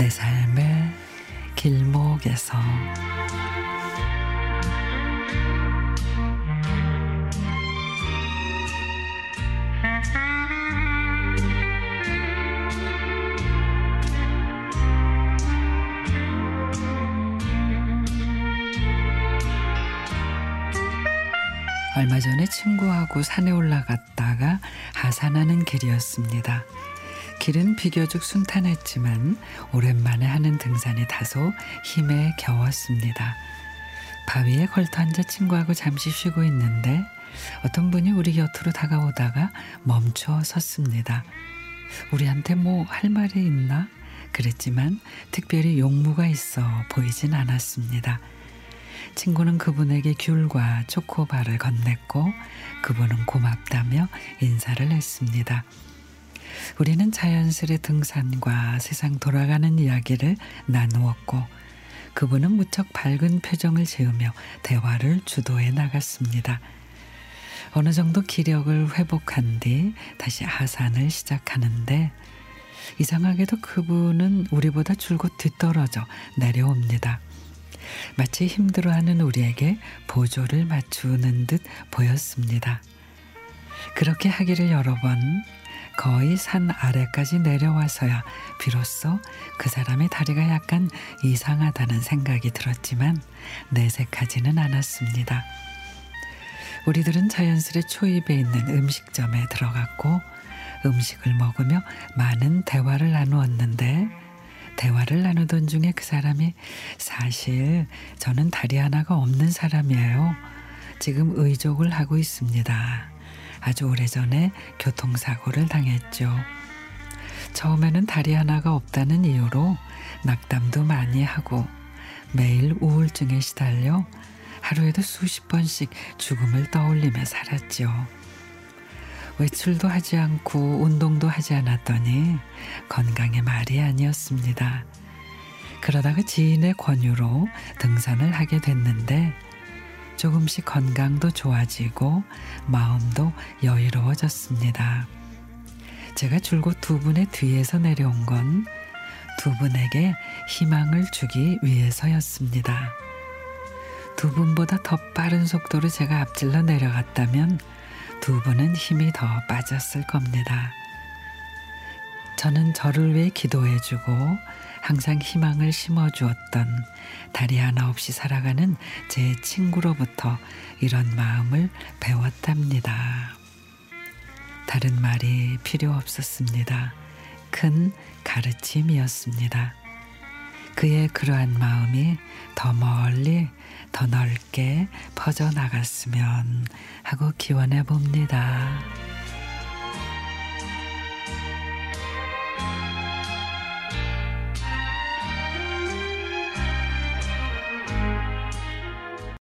내 삶의 길목에서 얼마 전에 친구하고 산에 올라갔다가 하산하는 길이었습니다. 길은 비교적 순탄했지만 오랜만에 하는 등산이 다소 힘에 겨웠습니다. 바위에 걸터 앉아 친구하고 잠시 쉬고 있는데 어떤 분이 우리 곁으로 다가오다가 멈춰 섰습니다. 우리한테 뭐 할 말이 있나? 그랬지만 특별히 용무가 있어 보이진 않았습니다. 친구는 그분에게 귤과 초코바를 건넸고 그분은 고맙다며 인사를 했습니다. 우리는 자연스레 등산과 세상 돌아가는 이야기를 나누었고 그분은 무척 밝은 표정을 지으며 대화를 주도해 나갔습니다. 어느 정도 기력을 회복한 뒤 다시 하산을 시작하는데 이상하게도 그분은 우리보다 줄곧 뒤떨어져 내려옵니다. 마치 힘들어하는 우리에게 보조를 맞추는 듯 보였습니다. 그렇게 하기를 여러 번 거의 산 아래까지 내려와서야 비로소 그 사람의 다리가 약간 이상하다는 생각이 들었지만 내색하지는 않았습니다. 우리들은 자연스레 초입에 있는 음식점에 들어갔고 음식을 먹으며 많은 대화를 나누었는데 대화를 나누던 중에 그 사람이 사실 저는 다리 하나가 없는 사람이에요. 지금 의족을 하고 있습니다. 아주 오래전에 교통사고를 당했죠. 처음에는 다리 하나가 없다는 이유로 낙담도 많이 하고 매일 우울증에 시달려 하루에도 수십 번씩 죽음을 떠올리며 살았죠. 외출도 하지 않고 운동도 하지 않았더니 건강에 말이 아니었습니다. 그러다가 지인의 권유로 등산을 하게 됐는데 조금씩 건강도 좋아지고 마음도 여유로워졌습니다. 제가 줄곧 두 분의 뒤에서 내려온 건 두 분에게 희망을 주기 위해서였습니다. 두 분보다 더 빠른 속도로 제가 앞질러 내려갔다면 두 분은 힘이 더 빠졌을 겁니다. 저는 저를 위해 기도해주고 항상 희망을 심어주었던 다리 하나 없이 살아가는 제 친구로부터 이런 마음을 배웠답니다. 다른 말이 필요 없었습니다. 큰 가르침이었습니다. 그의 그러한 마음이 더 멀리 더 넓게 퍼져나갔으면 하고 기원해 봅니다.